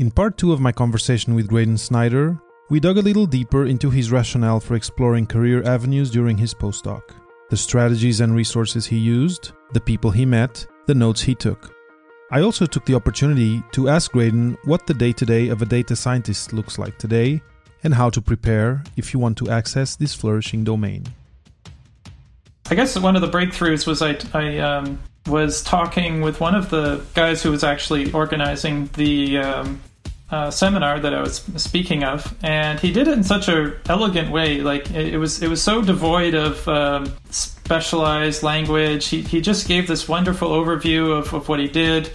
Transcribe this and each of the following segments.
In part two of my conversation with Graydon Snider, we dug a little deeper into his rationale for exploring career avenues during his postdoc, the strategies and resources he used, the people he met, the notes he took. I also took the opportunity to ask Graydon what the day to day of a data scientist looks like today and how to prepare if you want to access this flourishing domain. I guess one of the breakthroughs was I, I um, was talking with one of the guys who was actually organizing the um, uh, seminar that I was speaking of, and he did it in such a elegant way. Like it, it was, it was so devoid of um, specialized language. He he just gave this wonderful overview of, of what he did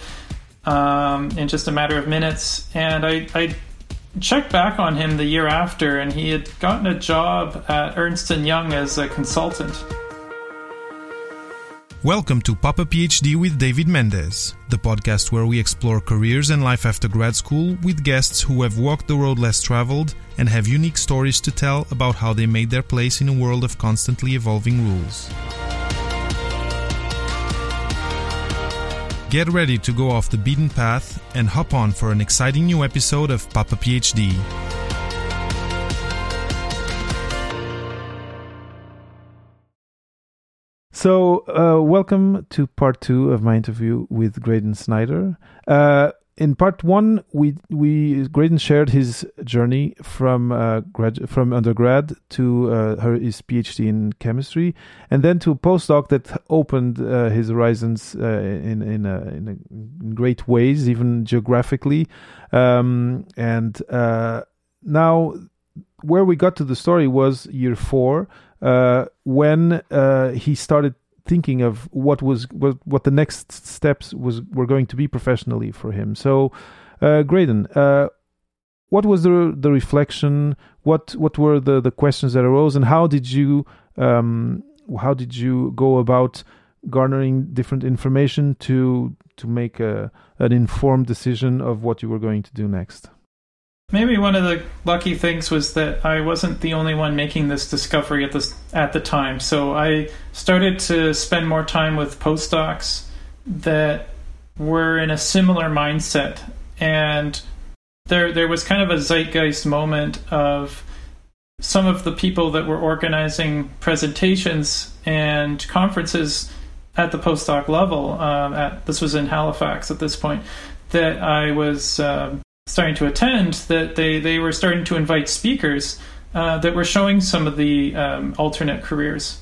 um, in just a matter of minutes, and I, I checked back on him the year after, and he had gotten a job at Ernst and Young as a consultant. Welcome to Papa PhD with David Mendez, the podcast where we explore careers and life after grad school with guests who have walked the road less traveled and have unique stories to tell about how they made their place in a world of constantly evolving rules. Get ready to go off the beaten path and hop on for an exciting new episode of Papa PhD. So, uh, welcome to part two of my interview with Graydon Snider. Uh, in part one, we we Graydon shared his journey from uh, grad from undergrad to uh, her his PhD in chemistry, and then to a postdoc that opened uh, his horizons uh, in in, a, in, a, in, great ways, even geographically. Um, and now, where we got to the story was year four uh, when uh, he started thinking of what was what, what the next steps was were going to be professionally for him. So, uh, Graydon, uh, what was the the reflection? What what were the the questions that arose, and how did you um, how did you go about garnering different information to to make a an informed decision of what you were going to do next? Maybe one of the lucky things was that I wasn't the only one making this discovery at the at the time. So I started to spend more time with postdocs that were in a similar mindset, and there there was kind of a zeitgeist moment of some of the people that were organizing presentations and conferences at the postdoc level. Um, at this was in Halifax at this point that I was. Um, starting to attend that they, they were starting to invite speakers uh, that were showing some of the um, alternate careers.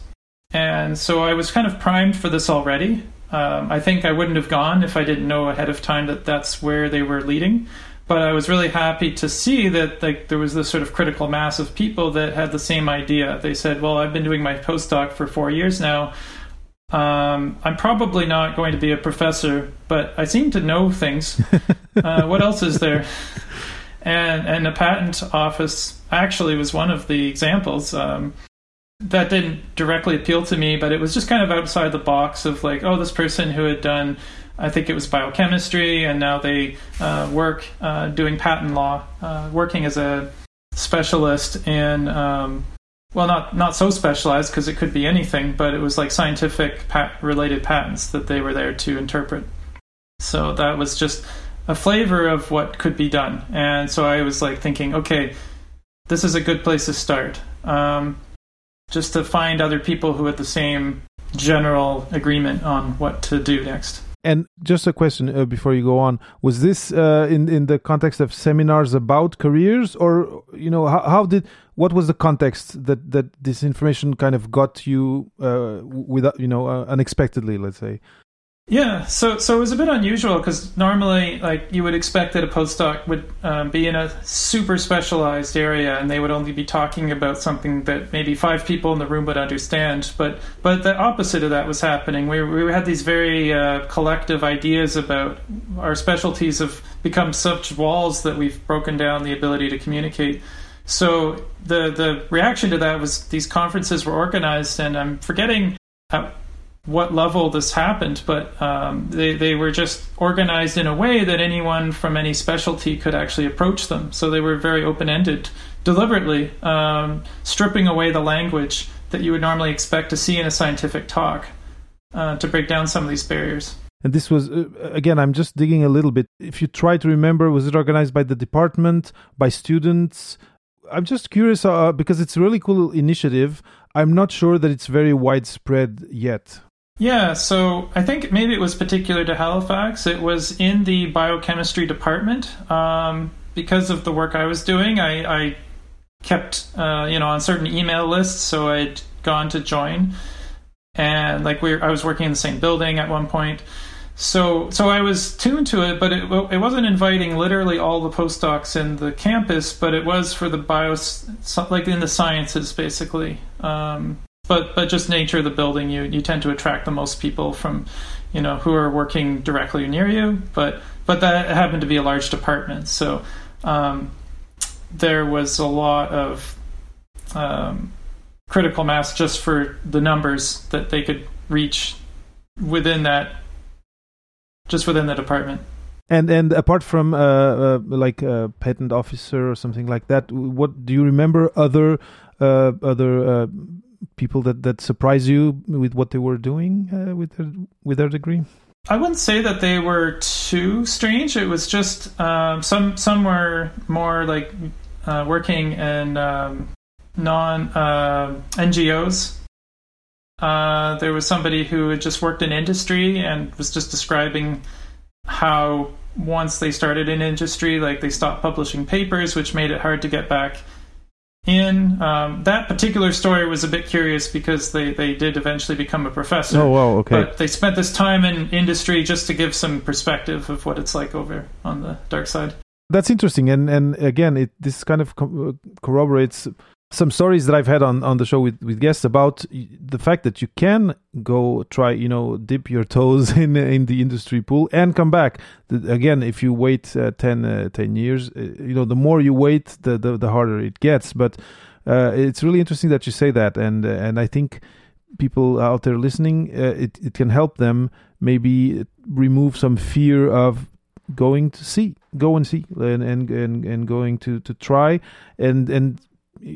And so I was kind of primed for this already. Um, I think I wouldn't have gone if I didn't know ahead of time that that's where they were leading. But I was really happy to see that like there was this sort of critical mass of people that had the same idea. They said, "Well, I've been doing my postdoc for four years now. Um, I'm probably not going to be a professor, but I seem to know things. uh, what else is there? And and the patent office actually was one of the examples. Um, that didn't directly appeal to me, but it was just kind of outside the box of like, oh, this person who had done, I think it was biochemistry, and now they uh, work uh, doing patent law, uh, working as a specialist in um, well, not not so specialized because it could be anything, but it was like scientific pat- related patents that they were there to interpret. So that was just a flavor of what could be done, and so I was like thinking, okay, this is a good place to start, um, just to find other people who had the same general agreement on what to do next. And just a question uh, before you go on: Was this uh, in in the context of seminars about careers, or you know, how, how did what was the context that that this information kind of got you uh, without you know uh, unexpectedly? Let's say. Yeah, so so it was a bit unusual because normally, like you would expect that a postdoc would um, be in a super specialized area, and they would only be talking about something that maybe five people in the room would understand. But but the opposite of that was happening. We we had these very uh, collective ideas about our specialties have become such walls that we've broken down the ability to communicate. So the the reaction to that was these conferences were organized, and I'm forgetting what level this happened, but um, they, they were just organized in a way that anyone from any specialty could actually approach them. So they were very open ended, deliberately um, stripping away the language that you would normally expect to see in a scientific talk uh, to break down some of these barriers. And this was, uh, again, I'm just digging a little bit. If you try to remember, was it organized by the department, by students? I'm just curious uh, because it's a really cool initiative. I'm not sure that it's very widespread yet. Yeah, so I think maybe it was particular to Halifax. It was in the biochemistry department. Um, because of the work I was doing, I, I kept, uh, you know, on certain email lists, so I'd gone to join. And like we, I was working in the same building at one point, so so I was tuned to it, but it it wasn't inviting literally all the postdocs in the campus, but it was for the bio like in the sciences basically. Um, but but just nature of the building, you you tend to attract the most people from, you know, who are working directly near you. But but that happened to be a large department, so um, there was a lot of um, critical mass just for the numbers that they could reach within that just within the department. And and apart from uh, uh, like a patent officer or something like that, what do you remember other uh, other uh, people that that surprise you with what they were doing uh, with their with their degree? I wouldn't say that they were too strange. It was just um, some some were more like uh, working in um, non NGOs uh, there was somebody who had just worked in industry and was just describing how once they started in industry, like they stopped publishing papers, which made it hard to get back in. Um, that particular story was a bit curious because they, they did eventually become a professor. Oh, wow, okay. But they spent this time in industry just to give some perspective of what it's like over on the dark side. That's interesting, and and again, it this kind of co- corroborates some stories that I've had on, on the show with, with guests about the fact that you can go try, you know, dip your toes in in the industry pool and come back. The, again, if you wait uh, 10, uh, 10 years, uh, you know, the more you wait, the, the, the harder it gets. But uh, it's really interesting that you say that. And, uh, and I think people out there listening, uh, it, it can help them maybe remove some fear of going to see go and see and and and, and going to to try and and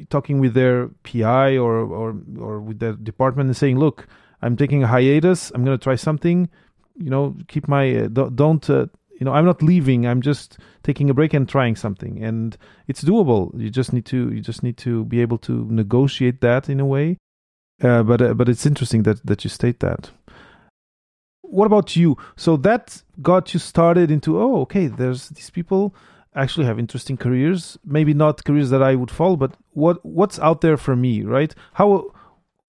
talking with their PI or or or with their department and saying, "Look, I'm taking a hiatus. I'm going to try something. You know, keep my uh, don't." Uh, you know, I'm not leaving. I'm just taking a break and trying something, and it's doable. You just need to you just need to be able to negotiate that in a way. Uh, but uh, but it's interesting that that you state that. What about you? So that got you started into oh okay. There's these people actually have interesting careers. Maybe not careers that i would follow but what what's out there for me right? How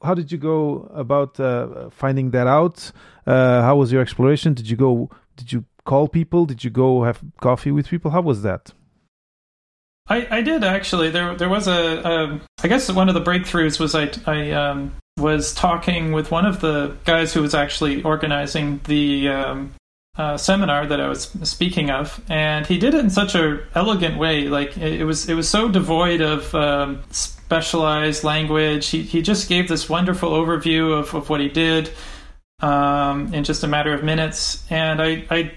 how did you go about uh, finding that out? Uh, how was your exploration? Did you go did you call people? Did you go have coffee with people? How was that? I i did actually. There there was a, a I guess one of the breakthroughs was i i um, was talking with one of the guys who was actually organizing the um, uh, seminar that I was speaking of, and he did it in such a elegant way. Like it, was, it was so devoid of um, specialized language. He he just gave this wonderful overview of, of what he did um, in just a matter of minutes. And I I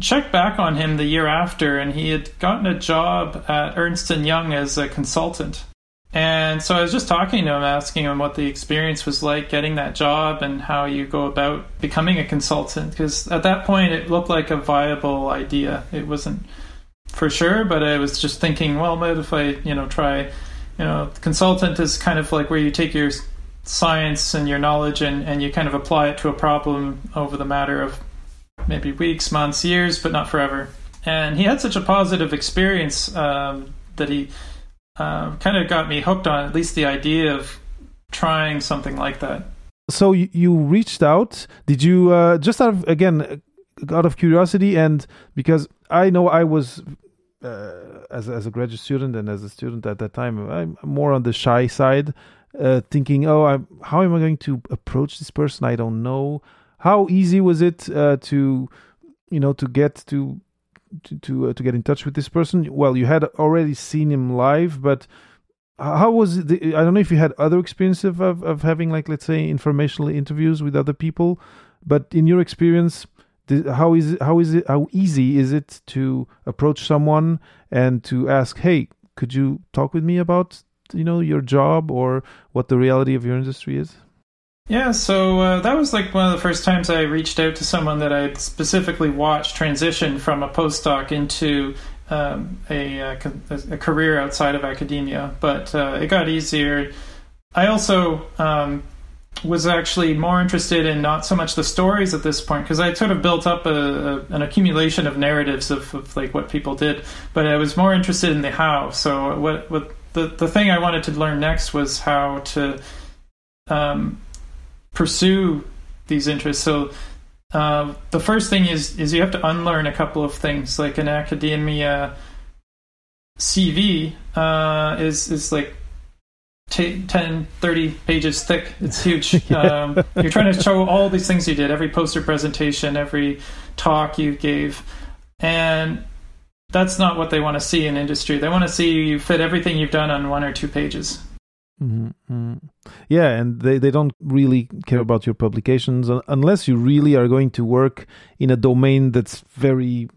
checked back on him the year after, and he had gotten a job at Ernst and Young as a consultant. And so I was just talking to him, asking him what the experience was like getting that job and how you go about becoming a consultant. Because at that point, it looked like a viable idea. It wasn't for sure, but I was just thinking, well, what if I, you know, try, you know, consultant is kind of like where you take your science and your knowledge and, and you kind of apply it to a problem over the matter of maybe weeks, months, years, but not forever. And he had such a positive experience um, that he uh, kind of got me hooked on at least the idea of trying something like that. So you, reached out. Did you uh, just out of again out of curiosity and because I know I was uh, as as a graduate student and as a student at that time I'm more on the shy side, uh, thinking, oh, I'm, how am I going to approach this person? I don't know. How easy was it uh, to you know to get to to to, uh, to get in touch with this person? Well, you had already seen him live, but how was? The, I don't know if you had other experience of, of, of having like let's say informational interviews with other people, but in your experience, how is it, how is it how easy is it to approach someone and to ask, hey, could you talk with me about you know your job or what the reality of your industry is? Yeah, so uh, that was like one of the first times I reached out to someone that I specifically watched transition from a postdoc into um, a, a, a, career outside of academia. But uh, it got easier. I also um, was actually more interested in not so much the stories at this point because I sort of built up a, a, an accumulation of narratives of, of, like what people did, but I was more interested in the how. So what what the the thing I wanted to learn next was how to um, pursue these interests. So uh, the first thing is is you have to unlearn a couple of things. Like an academia CV uh, is is like t- 10, 30 pages thick. It's huge. um, you're trying to show all these things you did, every poster presentation, every talk you gave. And that's not what they want to see in industry. They want to see you fit everything you've done on one or two pages. Mm-hmm. Yeah, and they, they don't really care about your publications unless you really are going to work in a domain that's very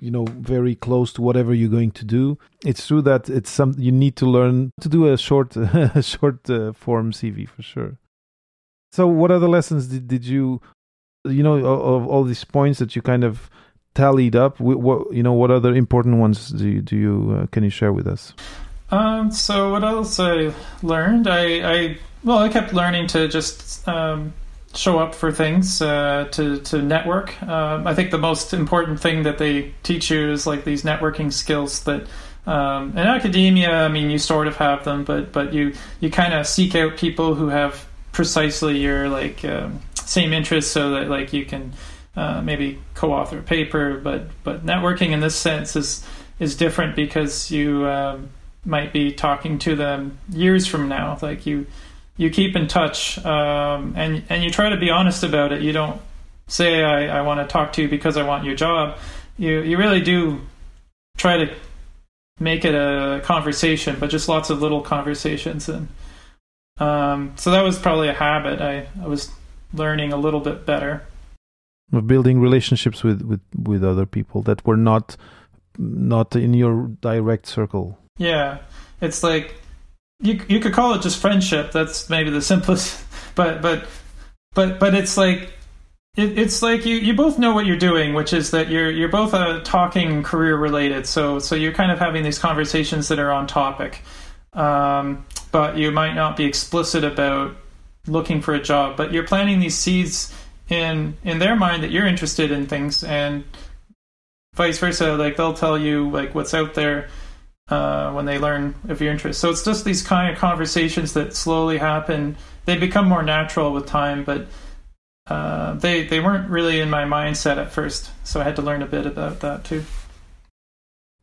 you know very close to whatever you're going to do. It's true that it's some you need to learn to do a short a short uh, form cv for sure. So what other lessons did, did you you know of all these points that you kind of tallied up what you know what other important ones do you, do you uh, can you share with us um so what else i learned i i well i kept learning to just um show up for things uh, to to network. Uh, I think the most important thing that they teach you is like these networking skills that. Um, in academia, I mean, you sort of have them, but but you you kind of seek out people who have precisely your like um, same interests, so that like you can uh, maybe co-author a paper. But but networking in this sense is is different because you um, might be talking to them years from now. Like you you keep in touch um, and and you try to be honest about it. You don't say I, I want to talk to you because I want your job. You you really do try to make it a conversation, but just lots of little conversations and um, so that was probably a habit I, I was learning a little bit better. Of building relationships with, with, with other people that were not not in your direct circle. Yeah. It's like you you could call it just friendship. That's maybe the simplest. But but but but it's like it, it's like you, you both know what you're doing, which is that you're you're both uh, talking career related. So so you're kind of having these conversations that are on topic, um, but you might not be explicit about looking for a job. But you're planting these seeds in in their mind that you're interested in things, and vice versa. Like they'll tell you like what's out there uh, when they learn of your interest. So it's just these kind of conversations that slowly happen. They become more natural with time, but uh, they they weren't really in my mindset at first. So I had to learn a bit about that too.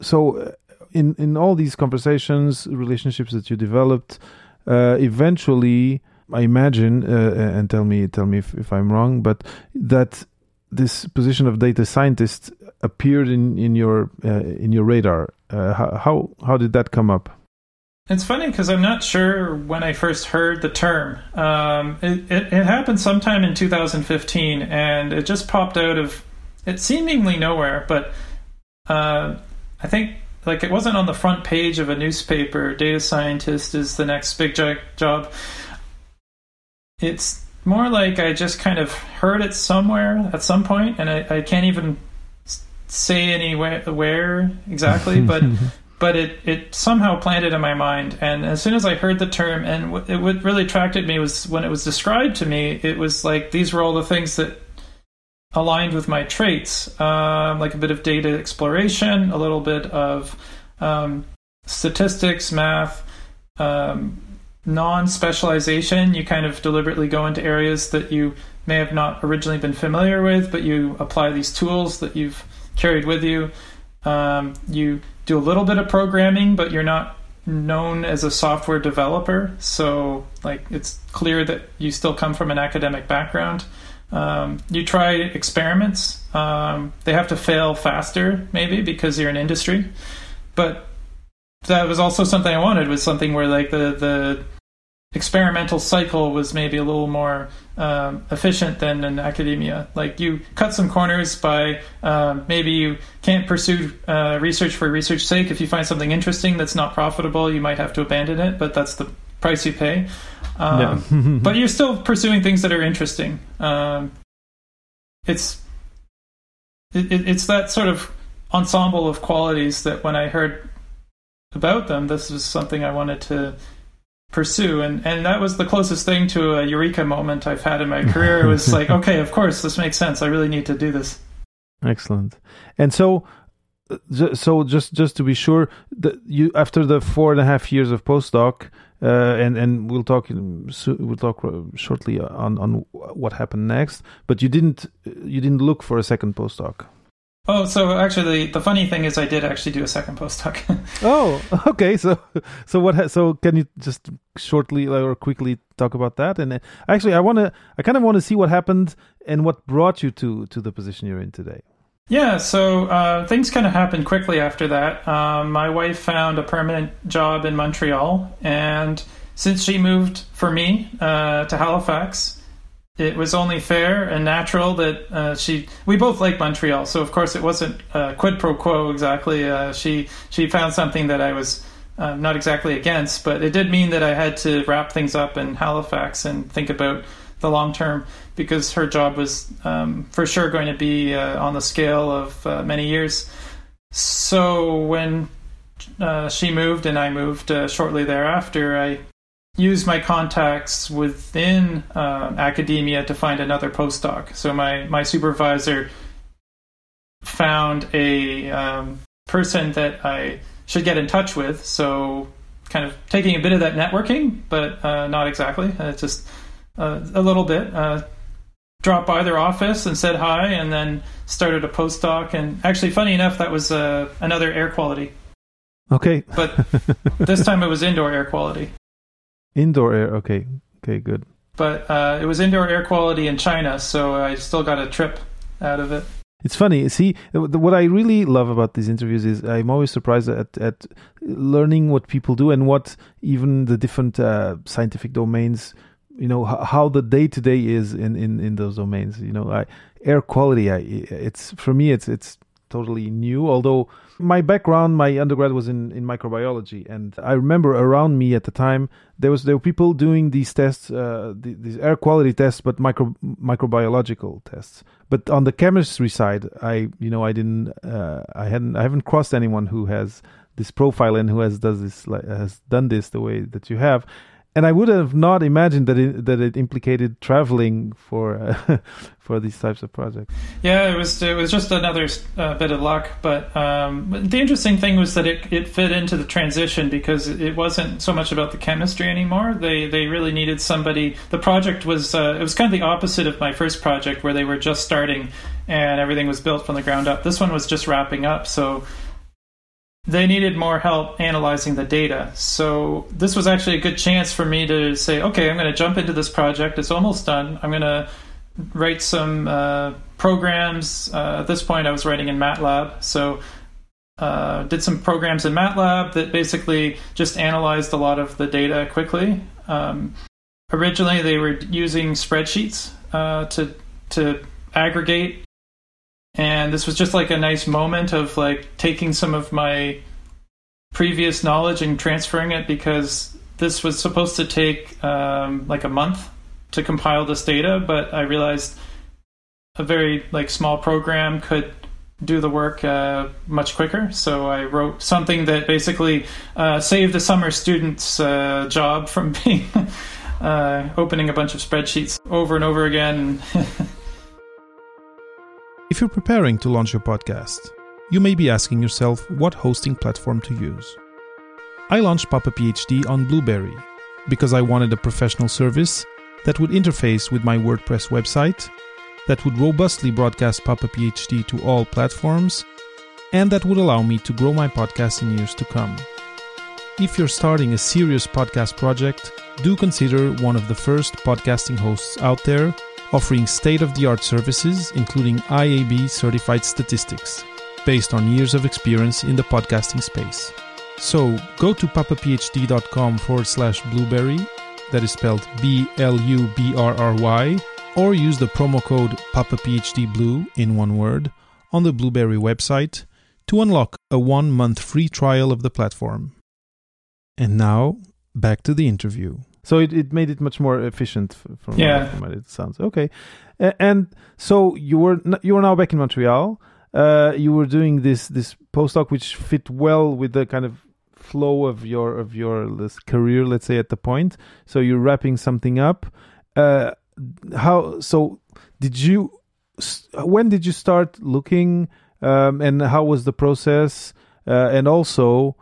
So, uh, in in all these conversations, relationships that you developed, uh, eventually, I imagine, uh, and tell me tell me if, if I'm wrong, but that this position of data scientist appeared in in your uh, in your radar. Uh, how how did that come up? It's funny because I'm not sure when I first heard the term. Um, it, it, it, happened sometime in 2015, and it just popped out of it seemingly nowhere. But uh, I think like it wasn't on the front page of a newspaper. Data scientist is the next big job. It's more like I just kind of heard it somewhere at some point, and I, I can't even say anywhere where exactly, but but it it somehow planted in my mind. And as soon as I heard the term, and w- it what really attracted me was when it was described to me, it was like these were all the things that aligned with my traits, um, like a bit of data exploration, a little bit of um, statistics, math. Um, non specialization, you kind of deliberately go into areas that you may have not originally been familiar with, but you apply these tools that you've carried with you. Um, you do a little bit of programming, but you're not known as a software developer. So, like, it's clear that you still come from an academic background. Um, you try experiments. Um, they have to fail faster, maybe, because you're in industry. But that was also something I wanted was something where like the the experimental cycle was maybe a little more um, efficient than in academia. Like you cut some corners by um, maybe you can't pursue uh, research for research sake. If you find something interesting that's not profitable, you might have to abandon it, but that's the price you pay. Um, Yeah. but you're still pursuing things that are interesting. Um, it's it, it- it's that sort of ensemble of qualities that when I heard about them, this was something I wanted to pursue, and and that was the closest thing to a eureka moment I've had in my career. It was like, okay, of course, this makes sense. I really need to do this. Excellent. And so, uh, so just just to be sure, that you after the four and a half years of postdoc, uh, and and we'll talk we'll talk uh, shortly on on what happened next. But you didn't you didn't look for a second postdoc. Oh, so actually, the funny thing is, I did actually do a second postdoc. Oh, okay. So so what? Ha- so can you just shortly or quickly talk about that? And uh, actually, I want to I kind of want to see what happened and what brought you to to the position you're in today. Yeah, so uh, things kind of happened quickly after that. Um, my wife found a permanent job in Montreal, and since she moved for me uh, to Halifax, it was only fair and natural that uh, she. We both like Montreal, so of course it wasn't uh, quid pro quo exactly. Uh, she she found something that I was. Uh, not exactly against, but it did mean that I had to wrap things up in Halifax and think about the long term because her job was um, for sure going to be uh, on the scale of uh, many years. So when she moved and I moved shortly thereafter, I used my contacts within uh, academia to find another postdoc. So my my supervisor found a um, person that I should get in touch with. So kind of taking a bit of that networking, but uh, not exactly. Uh, just uh, a little bit. Uh, dropped by their office and said hi, and then started a postdoc. And actually, funny enough, that was uh, another air quality, Okay. but this time it was indoor air quality. Indoor air. Okay. Okay. Good. But uh, it was indoor air quality in China, so I still got a trip out of it. It's funny. See, what I really love about these interviews is I'm always surprised at at learning what people do and what even the different uh, scientific domains. You know how the day to day is in, in in those domains. You know, I, air quality. I it's for me. It's it's totally new. Although my background, my undergrad was in, in microbiology, and I remember around me at the time there was there were people doing these tests, uh, the, these air quality tests, but micro microbiological tests. But on the chemistry side, I you know I didn't uh, I hadn't I haven't crossed anyone who has this profile and who has does this has done this the way that you have. And I would have not imagined that it, that it implicated traveling for uh, for these types of projects. Yeah, it was it was just another uh, bit of luck, but um, the interesting thing was that it, it fit into the transition because it wasn't so much about the chemistry anymore. They they really needed somebody. The project was uh, it was kind of the opposite of my first project where they were just starting and everything was built from the ground up. This one was just wrapping up, so they needed more help analyzing the data. So this was actually a good chance for me to say, okay, I'm going to jump into this project. It's almost done. I'm going to write some uh, programs. Uh, at this point, I was writing in MATLAB, so uh, did some programs in MATLAB that basically just analyzed a lot of the data quickly. Um, originally, they were using spreadsheets uh, to to aggregate, and this was just like a nice moment of like taking some of my previous knowledge and transferring it because this was supposed to take um, like a month to compile this data, but I realized a very like small program could do the work uh, much quicker. So I wrote something that basically uh, saved a summer student's uh, job from being uh, opening a bunch of spreadsheets over and over again. If you're preparing to launch your podcast, you may be asking yourself what hosting platform to use. I launched Papa PhD on Blubrry because I wanted a professional service that would interface with my WordPress website, that would robustly broadcast Papa PhD to all platforms, and that would allow me to grow my podcast in years to come. If you're starting a serious podcast project, do consider one of the first podcasting hosts out there offering state of the art services, including IAB certified statistics, based on years of experience in the podcasting space. So go to papaphd.com forward slash blubrry, that is spelled B L U B R R Y, or use the promo code PapaPhDBlue in one word on the Blubrry website to unlock a one month free trial of the platform. And now, back to the interview. So it, it made it much more efficient from, Yeah. from what it sounds. Okay, and so you were you were now back in Montreal. Uh, you were doing this this postdoc, which fit well with the kind of flow of your of your this career, let's say at the point. So you're wrapping something up. Uh, how so? Did you? When did you start looking? Um, and how was the process? Uh, and also,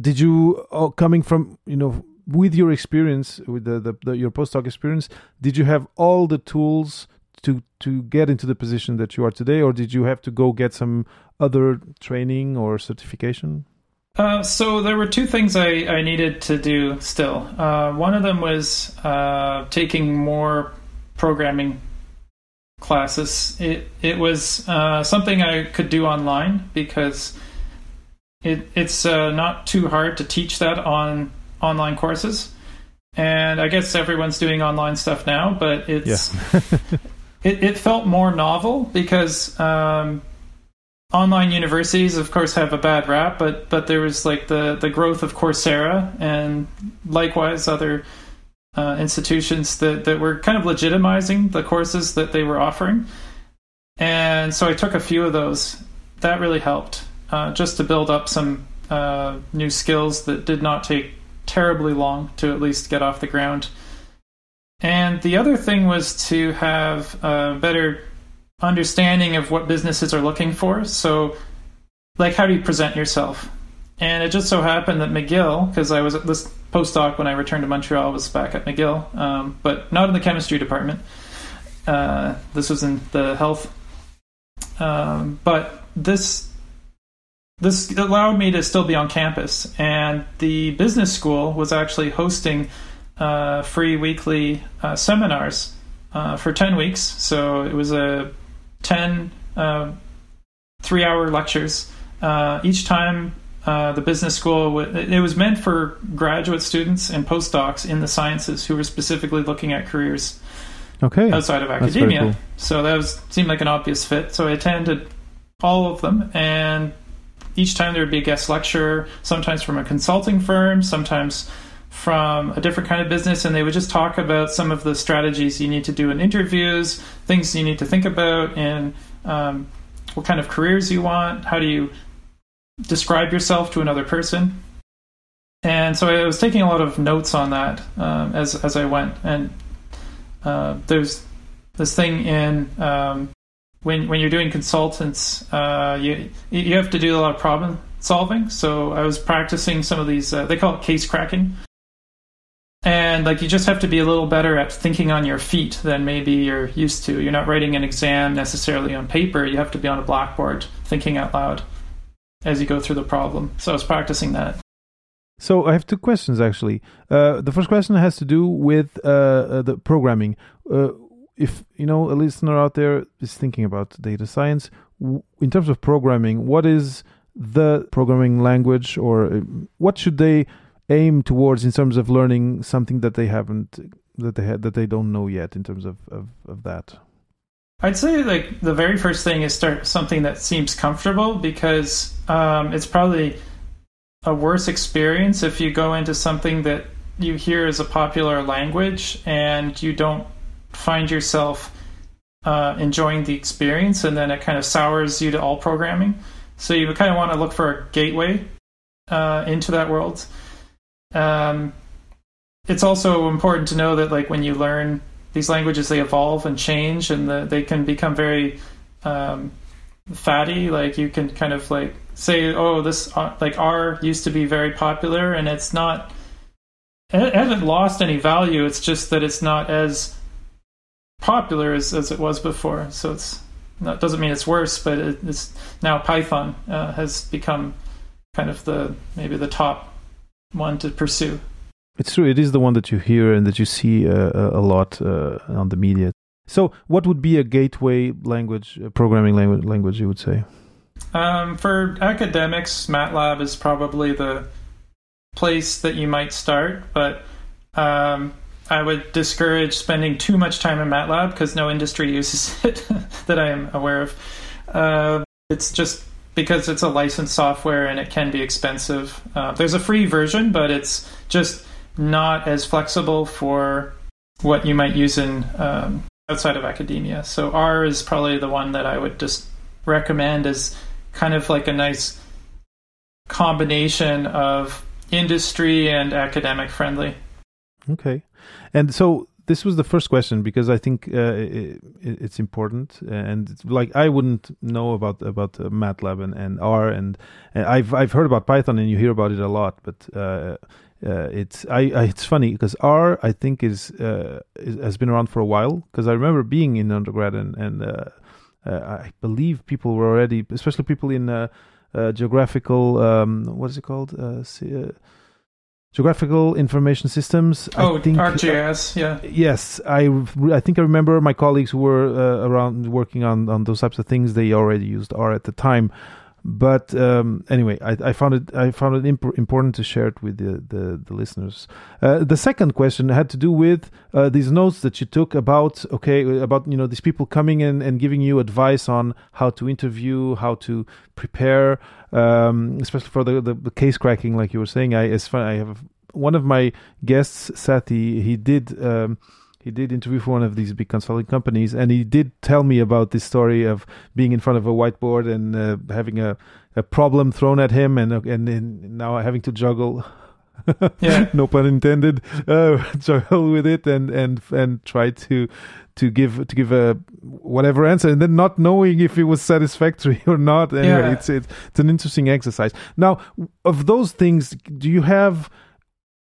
did you oh, coming from you know with your experience with the, the, the your postdoc experience did you have all the tools to to get into the position that you are today or did you have to go get some other training or certification Uh, so there were two things I, I needed to do still. Uh, one of them was uh, taking more programming classes. It it was uh, something I could do online because it it's uh, not too hard to teach that on online courses. And I guess everyone's doing online stuff now, but it's it, it felt more novel because um, online universities, of course, have a bad rap, but but there was like the the growth of Coursera and likewise other uh, institutions that that were kind of legitimizing the courses that they were offering, and so I took a few of those. That really helped uh, just to build up some uh, new skills that did not take terribly long to at least get off the ground. And the other thing was to have a better understanding of what businesses are looking for. So, like, how do you present yourself? And it just so happened that McGill, because I was at this postdoc when I returned to Montreal, was back at McGill, um, but not in the chemistry department. Uh, this was in the health. Um, but this this allowed me to still be on campus, and the business school was actually hosting uh, free weekly uh, seminars uh, for 10 weeks. So it was a 10 uh, three hour lectures. Uh, each time uh, the business school, w- it was meant for graduate students and postdocs in the sciences who were specifically looking at careers okay outside of academia. cool. So that was seemed like an obvious fit. So I attended all of them, and each time there would be a guest lecturer, sometimes from a consulting firm, sometimes from a different kind of business, and they would just talk about some of the strategies you need to do in interviews, things you need to think about, and um, what kind of careers you want. How do you describe yourself to another person? And so I was taking a lot of notes on that um, as as I went, and uh, there's this thing in um, when when you're doing consultants, uh, you you have to do a lot of problem solving. So I was practicing some of these. Uh, they call it case cracking, and like you just have to be a little better at thinking on your feet than maybe you're used to. You're not writing an exam necessarily on paper. You have to be on a blackboard thinking out loud as you go through the problem. So I was practicing that. So I have two questions actually. Uh, the first question has to do with uh, uh, the programming. Uh, if you know a listener out there is thinking about data science, in terms of programming, what is the programming language, or uh, what should they aim towards in terms of learning something that they haven't that they had that they don't know yet in terms of of, of that? I'd say like the very first thing is start something that seems comfortable because um, it's probably a worse experience if you go into something that you hear as a popular language and you don't find yourself uh, enjoying the experience and then it kind of sours you to all programming. So you kind of want to look for a gateway uh, into that world. Um, it's also important to know that like when you learn these languages they evolve and change and the, they can become very um, fatty like you can kind of like say oh this uh, like r used to be very popular and it's not it hasn't lost any value it's just that it's not as popular as, as it was before so it's that doesn't mean it's worse but it, it's now python uh, has become kind of the maybe the top one to pursue It's true. It is the one that you hear and that you see uh, a lot uh, on the media. So, what would be a gateway language, programming language? Language, you would say? Um, for academics, MATLAB is probably the place that you might start, but um, I would discourage spending too much time in MATLAB because no industry uses it that I am aware of. Uh, it's just because it's a licensed software and it can be expensive. Uh, there's a free version, but it's just not as flexible for what you might use in um, outside of academia. So R is probably the one that I would just recommend as kind of like a nice combination of industry and academic friendly. Okay, and so this was the first question because I think uh, it, it's important, and it's like I wouldn't know about about uh, MATLAB and, and R, and, and, I've I've heard about Python, and you hear about it a lot, but. Uh, uh it's I, I, it's funny because R I think is, uh, is, has been around for a while because I remember being in undergrad and and uh, I believe people were already especially people in geographical um, what is it called geographical information systems. Oh, I think, ArcGIS, yeah. Yes, I I think I remember my colleagues who were uh, around working on on those types of things. They already used R at the time. But um, anyway, I, I, found it I found it imp- important to share it with the the, the listeners. Uh, the second question had to do with uh, these notes that you took about okay about you know these people coming in and giving you advice on how to interview, how to prepare, um, especially for the, the, the case cracking, like you were saying. I as fun, I have one of my guests, Sati. He did. Um, he did interview for one of these big consulting companies, and he did tell me about this story of being in front of a whiteboard and uh, having a, a problem thrown at him, and and, and now having to juggle. yeah. no pun intended. Uh, juggle with it and and and try to to give to give a whatever answer, and then not knowing if it was satisfactory or not. Anyway, yeah. it's, it's it's an interesting exercise. Now, of those things, do you have?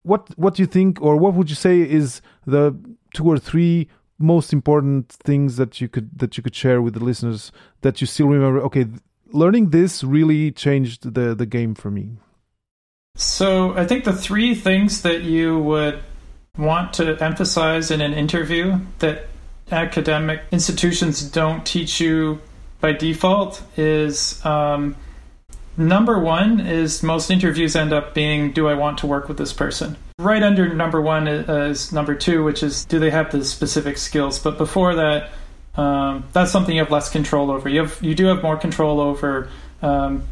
what what do you think or what would you say is the two or three most important things that you could that you could share with the listeners that you still remember. Okay learning this really changed the the game for me. So i think the three things that you would want to emphasize in an interview that academic institutions don't teach you by default is um, Number one is most interviews end up being Do I want to work with this person? Right under number one is number two, which is Do they have the specific skills? But before that, um, that's something you have less control over. You have you do have more control over um,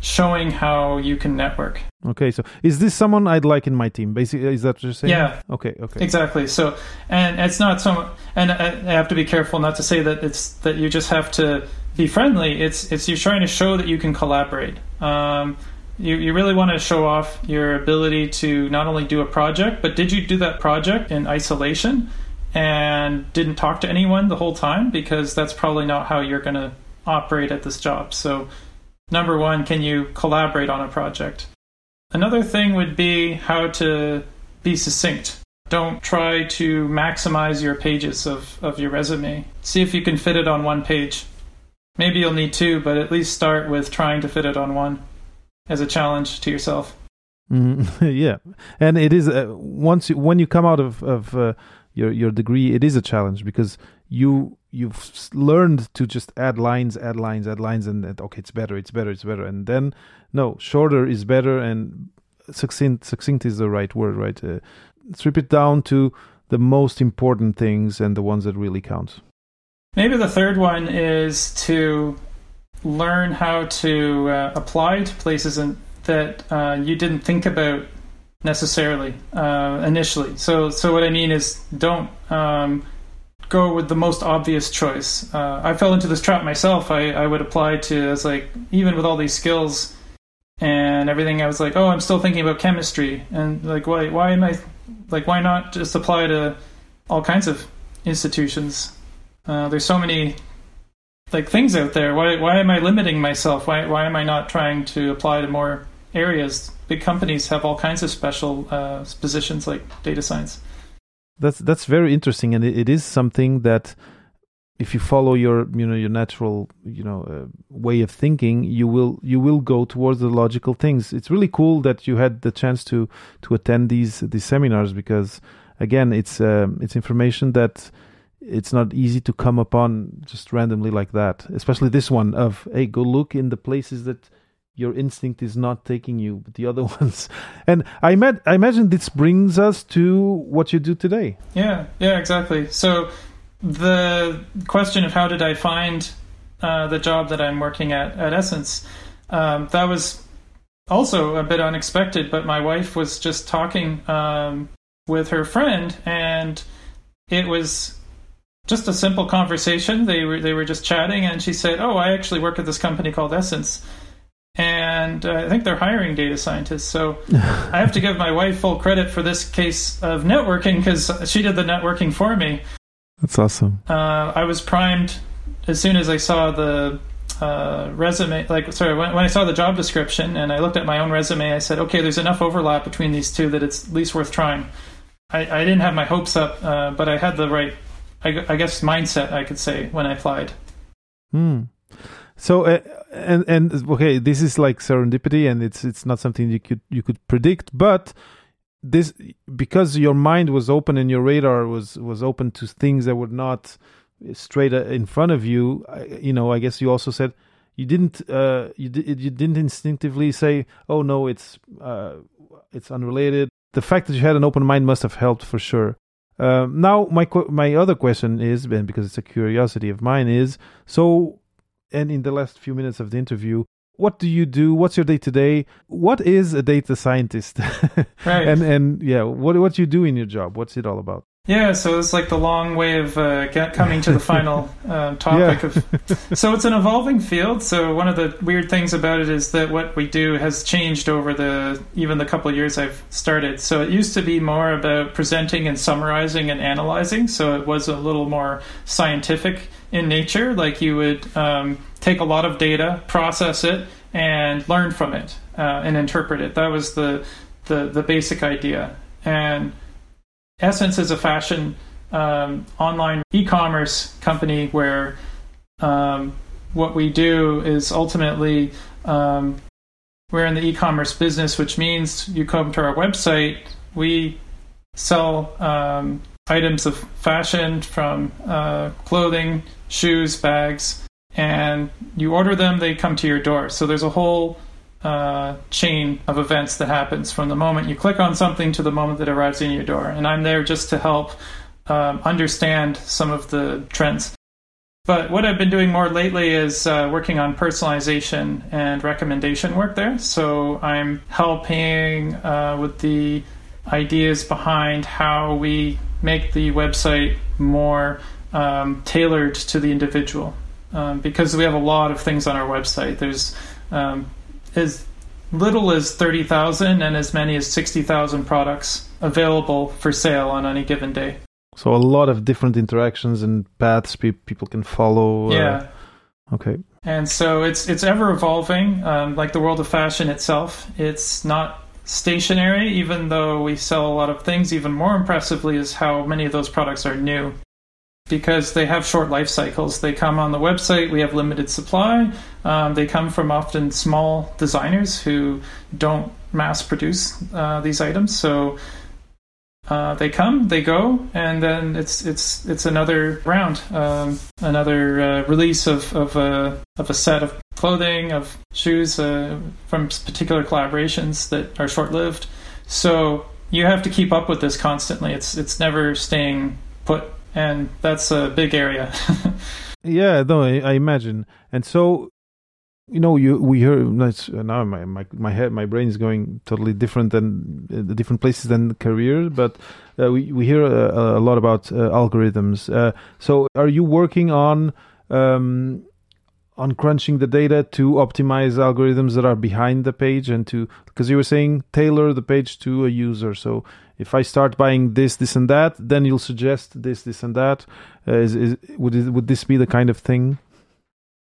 showing how you can network. Okay, so is this someone I'd like in my team? Basically, is that what you're saying? Yeah. Okay. Okay. Exactly. So, and it's not so. And I have to be careful not to say that it's that you just have to be friendly. It's it's you're trying to show that you can collaborate. Um, you, you really want to show off your ability to not only do a project, but did you do that project in isolation and didn't talk to anyone the whole time? Because that's probably not how you're going to operate at this job. So, number one, can you collaborate on a project? Another thing would be how to be succinct. Don't try to maximize your pages of, of your resume. See if you can fit it on one page. Maybe you'll need two, but at least start with trying to fit it on one as a challenge to yourself. Mm, yeah, and it is uh, once you, when you come out of of uh, your your degree, it is a challenge because you you've learned to just add lines, add lines, add lines, and, and okay, it's better, it's better, it's better, and then no, shorter is better, and succinct succinct is the right word, right? Uh, strip it down to the most important things and the ones that really count. Maybe the third one is to learn how to uh, apply to places in, that uh, you didn't think about necessarily uh, initially. So, so what I mean is, don't um, go with the most obvious choice. Uh, I fell into this trap myself. I, I would apply to, as like, even with all these skills and everything, I was like, oh, I'm still thinking about chemistry, and like, why, why am I, like, why not just apply to all kinds of institutions? Uh, there's so many like things out there. Why why am I limiting myself? Why why am I not trying to apply to more areas? Big companies have all kinds of special uh, positions like data science. That's that's very interesting, and it, it is something that if you follow your you know your natural you know uh, way of thinking you will you will go towards the logical things it's really cool that you had the chance to to attend these these seminars because again it's um, it's information that it's not easy to come upon just randomly like that. Especially this one of hey, go look in the places that your instinct is not taking you, but the other ones. And I met, I imagine this brings us to what you do today. Yeah, yeah, exactly. So the question of how did I find uh, the job that I'm working at at SSENSE, um, that was also a bit unexpected, but my wife was just talking um, with her friend, and it was just a simple conversation. They were they were just chatting, and she said, "Oh, I actually work at this company called SSENSE." And uh, I think they're hiring data scientists. So I have to give my wife full credit for this case of networking because she did the networking for me. That's awesome. Uh, I was primed as soon as I saw the uh, resume. Like, sorry, when, when, I saw the job description and I looked at my own resume, I said, okay, there's enough overlap between these two that it's at least worth trying. I, I didn't have my hopes up, uh, but I had the right, I, I, guess, mindset. I could say when I applied. Hmm. So uh, and and okay, this is like serendipity, and it's it's not something you could you could predict, but this because your mind was open and your radar was was open to things that were not straight uh, in front of you. You know, I guess you also said you didn't uh, you you didn't instinctively say, "Oh no, it's uh, it's unrelated." The fact that you had an open mind must have helped for sure. Um, now, my my other question is, and because it's a curiosity of mine, is so and in the last few minutes of the interview, what do you do? What's your day to day? What is a data scientist? right. And and yeah, what what you do in your job? What's it all about? Yeah, so it's like the long way of uh, get, coming to the final uh, topic yeah. of. So it's an evolving field. So one of the weird things about it is that what we do has changed over the even the couple years I've started. So it used to be more about presenting and summarizing and analyzing. So it was a little more scientific in nature. Like you would um, take a lot of data, process it, and learn from it uh, and interpret it. That was the the the basic idea and SSENSE is a fashion um, online e-commerce company where um, what we do is ultimately um, we're in the e-commerce business, which means you come to our website, we sell um, items of fashion from uh, clothing, shoes, bags, and you order them, they come to your door. So there's a whole uh, chain of events that happens from the moment you click on something to the moment that arrives in your door. And I'm there just to help um, understand some of the trends. But what I've been doing more lately is uh, working on personalization and recommendation work there. So I'm helping uh, with the ideas behind how we make the website more um, tailored to the individual. Um, because we have a lot of things on our website. There's um, as little as 30,000 and as many as 60,000 products available for sale on any given day. So a lot of different interactions and paths pe- people can follow. Uh, yeah. Uh, okay. And so it's it's ever evolving, um, like the world of fashion itself. It's not stationary, even though we sell a lot of things. Even more impressively is how many of those products are new because they have short life cycles. They come on the website, we have limited supply. Um, they come from often small designers who don't mass produce uh, these items. So uh, they come, they go, and then it's it's it's another round, um, another uh, release of of a of a set of clothing, of shoes uh, from particular collaborations that are short lived. So you have to keep up with this constantly. It's it's never staying put and that's a big area. yeah, no, I, I, imagine. And so, you know, you we hear now my my my head, my brain is going totally different than uh, different places than careers, but uh, we we hear a, a lot about uh, algorithms. Uh, so, are you working on? Um, on crunching the data to optimize algorithms that are behind the page and to because you were saying tailor the page to a user so if I start buying this, this, and that, then you'll suggest this, this, and that. Uh, is, is would it, would this be the kind of thing?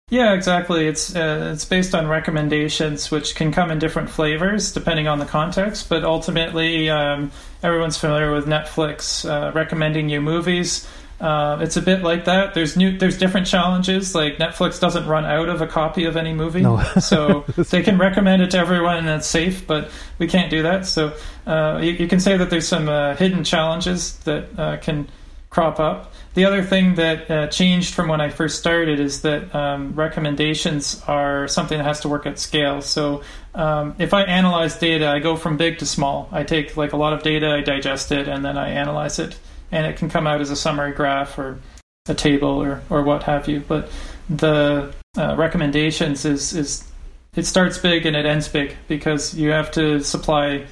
Yeah, exactly. It's uh, it's based on recommendations, which can come in different flavors depending on the context. But ultimately, um, everyone's familiar with Netflix uh, recommending you movies. Uh, it's a bit like that. There's new, there's different challenges. Like Netflix doesn't run out of a copy of any movie, no. so they can recommend it to everyone and it's safe. But we can't do that. So uh, you, you, can say that there's some uh, hidden challenges that uh, can crop up. The other thing that uh, changed from when I first started is that um, recommendations are something that has to work at scale. So um, if I analyze data, I go from big to small. I take like a lot of data, I digest it, and then I analyze it and it can come out as a summary graph or a table or, or what have you. But the uh, recommendations is is it starts big and it ends big because you have to supply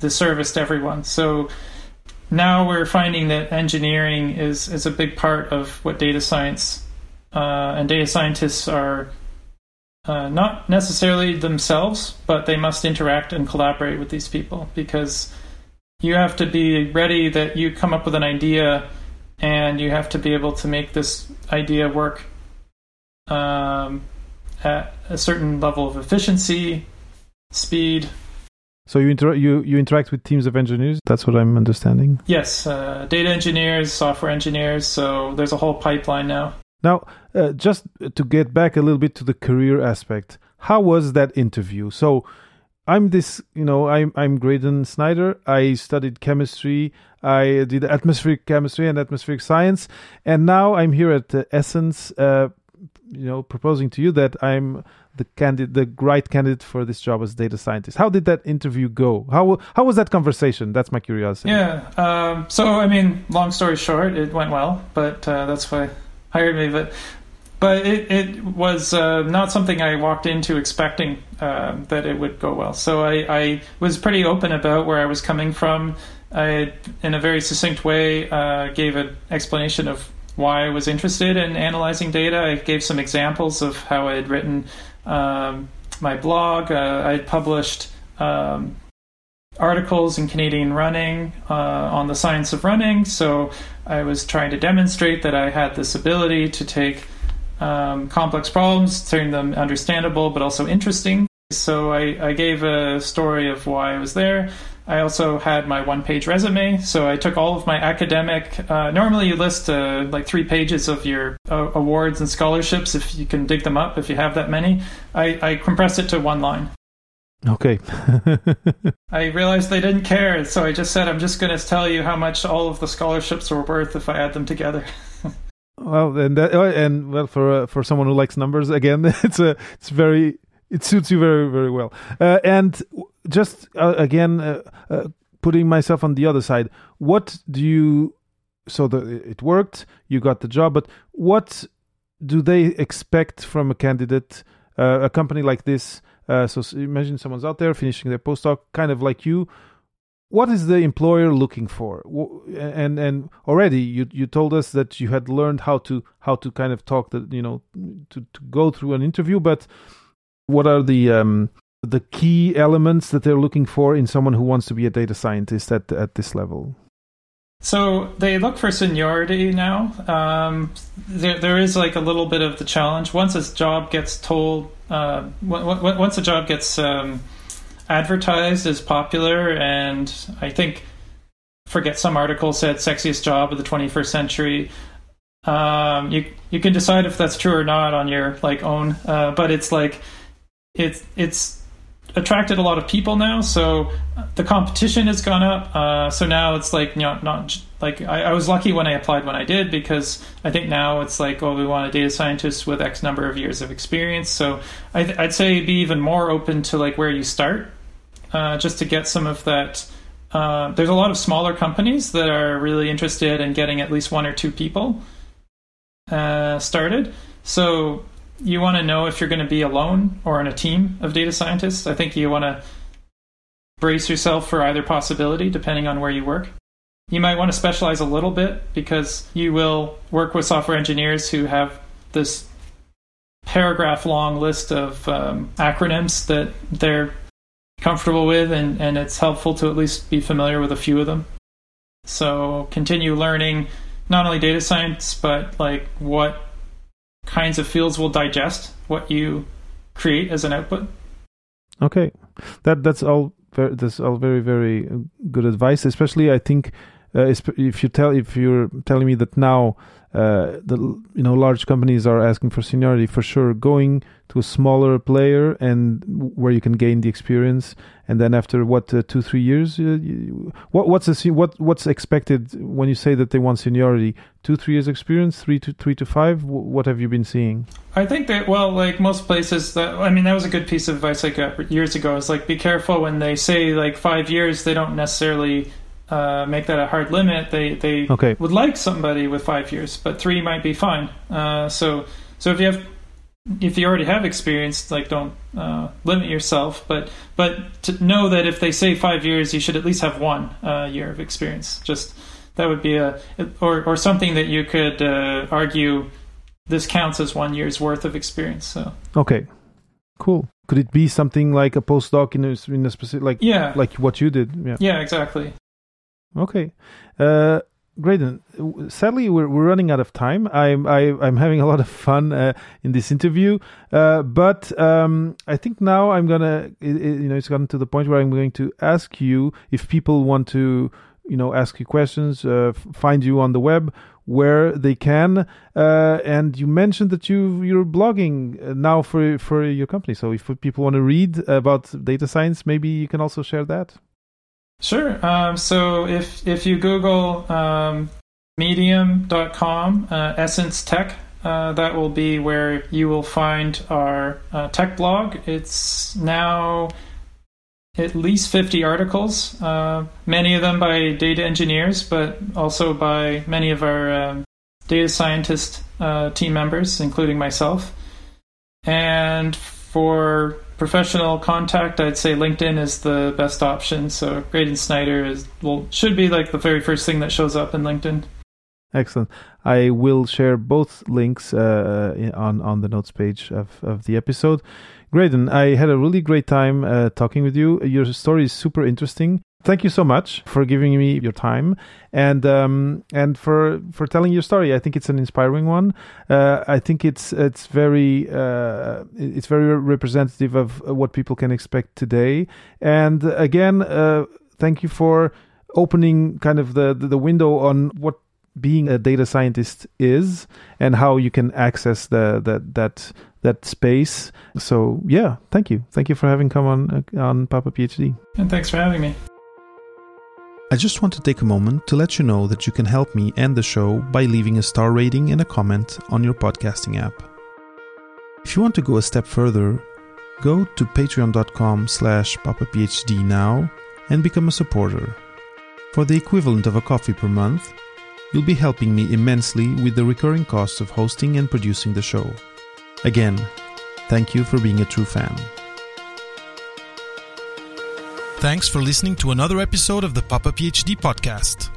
the service to everyone. So now we're finding that engineering is is a big part of what data science uh, and data scientists are uh, not necessarily themselves, but they must interact and collaborate with these people because you have to be ready that you come up with an idea and you have to be able to make this idea work um, at a certain level of efficiency, speed. So you inter- you you interact with teams of engineers. That's what I'm understanding. Yes, uh, data engineers, software engineers. So there's a whole pipeline now. Now, uh, just to get back a little bit to the career aspect, how was that interview? So, I'm this, you know, I'm I'm Graydon Snider. I studied chemistry. I did atmospheric chemistry and atmospheric science, and now I'm here at uh, SSENSE. Uh, you know, proposing to you that I'm the candidate, the right candidate for this job as data scientist. How did that interview go? How how was that conversation? That's my curiosity. Yeah. Um, so, I mean, long story short, it went well, but uh, that's why hired me, but but it, it was uh, not something I walked into expecting uh, that it would go well. So I, I, was pretty open about where I was coming from. I, in a very succinct way, uh, gave an explanation of why I was interested in analyzing data. I gave some examples of how I had written um, my blog. Uh, I had published um, articles in Canadian Running uh, on the science of running. So I was trying to demonstrate that I had this ability to take um, complex problems, turn them understandable but also interesting. So I, I, gave a story of why I was there. I also had my one page resume. So I took all of my academic. Uh, normally, you list uh, like three pages of your uh, awards and scholarships if you can dig them up, if you have that many. I, I compressed it to one line. Okay. I realized they didn't care, so I just said, I'm just going to tell you how much all of the scholarships were worth if I add them together. well, and that, oh, and well, for uh, for someone who likes numbers, again, it's a it's very it suits you very very well. Uh, and just uh, again, uh, uh, putting myself on the other side, what do you? So the, it worked, you got the job, but what do they expect from a candidate? Uh, a company like this uh, so imagine someone's out there finishing their postdoc, kind of like you. What is the employer looking for? And and already you you told us that you had learned how to how to kind of talk that you know to to go through an interview. But what are the um, the key elements that they're looking for in someone who wants to be a data scientist at at this level? So they look for seniority now. Um, there, there is like a little bit of the challenge. Once a job gets told, uh, once a job gets um, advertised as popular, and I think, forget some article said sexiest job of the 21st century. Um, you you can decide if that's true or not on your like own, uh, but it's like it's it's attracted a lot of people now, so the competition has gone up. Uh, so now it's like you know, not like I, I, was lucky when I applied when I did because I think now it's like oh we want a data scientist with X number of years of experience. So I, would say be even more open to like where you start, uh, just to get some of that. Uh, there's a lot of smaller companies that are really interested in getting at least one or two people uh, started. So you want to know if you're going to be alone or in a team of data scientists. I think you want to brace yourself for either possibility depending on where you work. You might want to specialize a little bit because you will work with software engineers who have this paragraph long list of um, acronyms that they're comfortable with, and, and it's helpful to at least be familiar with a few of them. So continue learning not only data science, but like what kinds of fields will digest what you create as an output. Okay, that that's all. That's all very very uh, good advice. Especially, I think uh, if you tell if you're telling me that now uh, the you know large companies are asking for seniority for sure going to a smaller player and where you can gain the experience and then after what uh, two three years uh, you, what what's what what's expected when you say that they want seniority? Two three years experience? Three to three to five? What have you been seeing? I think that well like most places that i mean that was a good piece of advice i got years ago is like be careful when they say like five years they don't necessarily uh, make that a hard limit. They they okay. would like somebody with five years, but three might be fine. Uh, so so if you have if you already have experience, like don't uh, limit yourself, but but to know that if they say five years, you should at least have one uh, year of experience. Just that would be a or or something that you could uh, argue this counts as one year's worth of experience. So okay, cool. Could it be something like a postdoc in a, in a specific like yeah like what you did? Yeah. Yeah. Exactly. Okay. Uh, Graydon, sadly we're, we're running out of time. I'm I, am i am having a lot of fun uh, in this interview, uh, but um, I think now I'm gonna it, it, you know it's gotten to the point where I'm going to ask you if people want to you know ask you questions, uh, find you on the web where they can. Uh, and you mentioned that you you're blogging uh, now for for your company. So if people want to read about data science, maybe you can also share that. Sure. Um, so if if you Google um, medium.com, uh, SSENSE Tech, uh, that will be where you will find our uh, tech blog. It's now at least 50 articles, uh, many of them by data engineers, but also by many of our um, data scientist uh, team members, including myself. And for professional contact, I'd say LinkedIn is the best option. So Graydon Snider is well should be like the very first thing that shows up in LinkedIn. Excellent. I will share both links uh, on on the notes page of, of the episode. Graydon, I had a really great time uh, talking with you. Your story is super interesting thank you so much for giving me your time and um, and for for telling your story. I think it's an inspiring one. Uh, I think it's it's very uh, it's very representative of what people can expect today. And again, uh, thank you for opening kind of the the window on what being a data scientist is and how you can access the, the that that space. So yeah, thank you, thank you for having come on on Papa PhD. And thanks for having me. I just want to take a moment to let you know that you can help me end the show by leaving a star rating and a comment on your podcasting app. If you want to go a step further, go to patreon.com slash papaphd now and become a supporter. For the equivalent of a coffee per month, you'll be helping me immensely with the recurring costs of hosting and producing the show. Again, thank you for being a true fan. Thanks for listening to another episode of the Papa PhD podcast.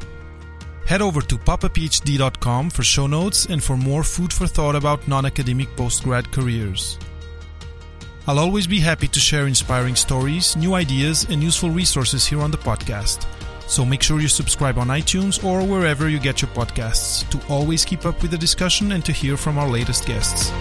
Head over to papaphd.com for show notes and for more food for thought about non academic postgrad careers. I'll always be happy to share inspiring stories, new ideas, and useful resources here on the podcast. So make sure you subscribe on iTunes or wherever you get your podcasts to always keep up with the discussion and to hear from our latest guests.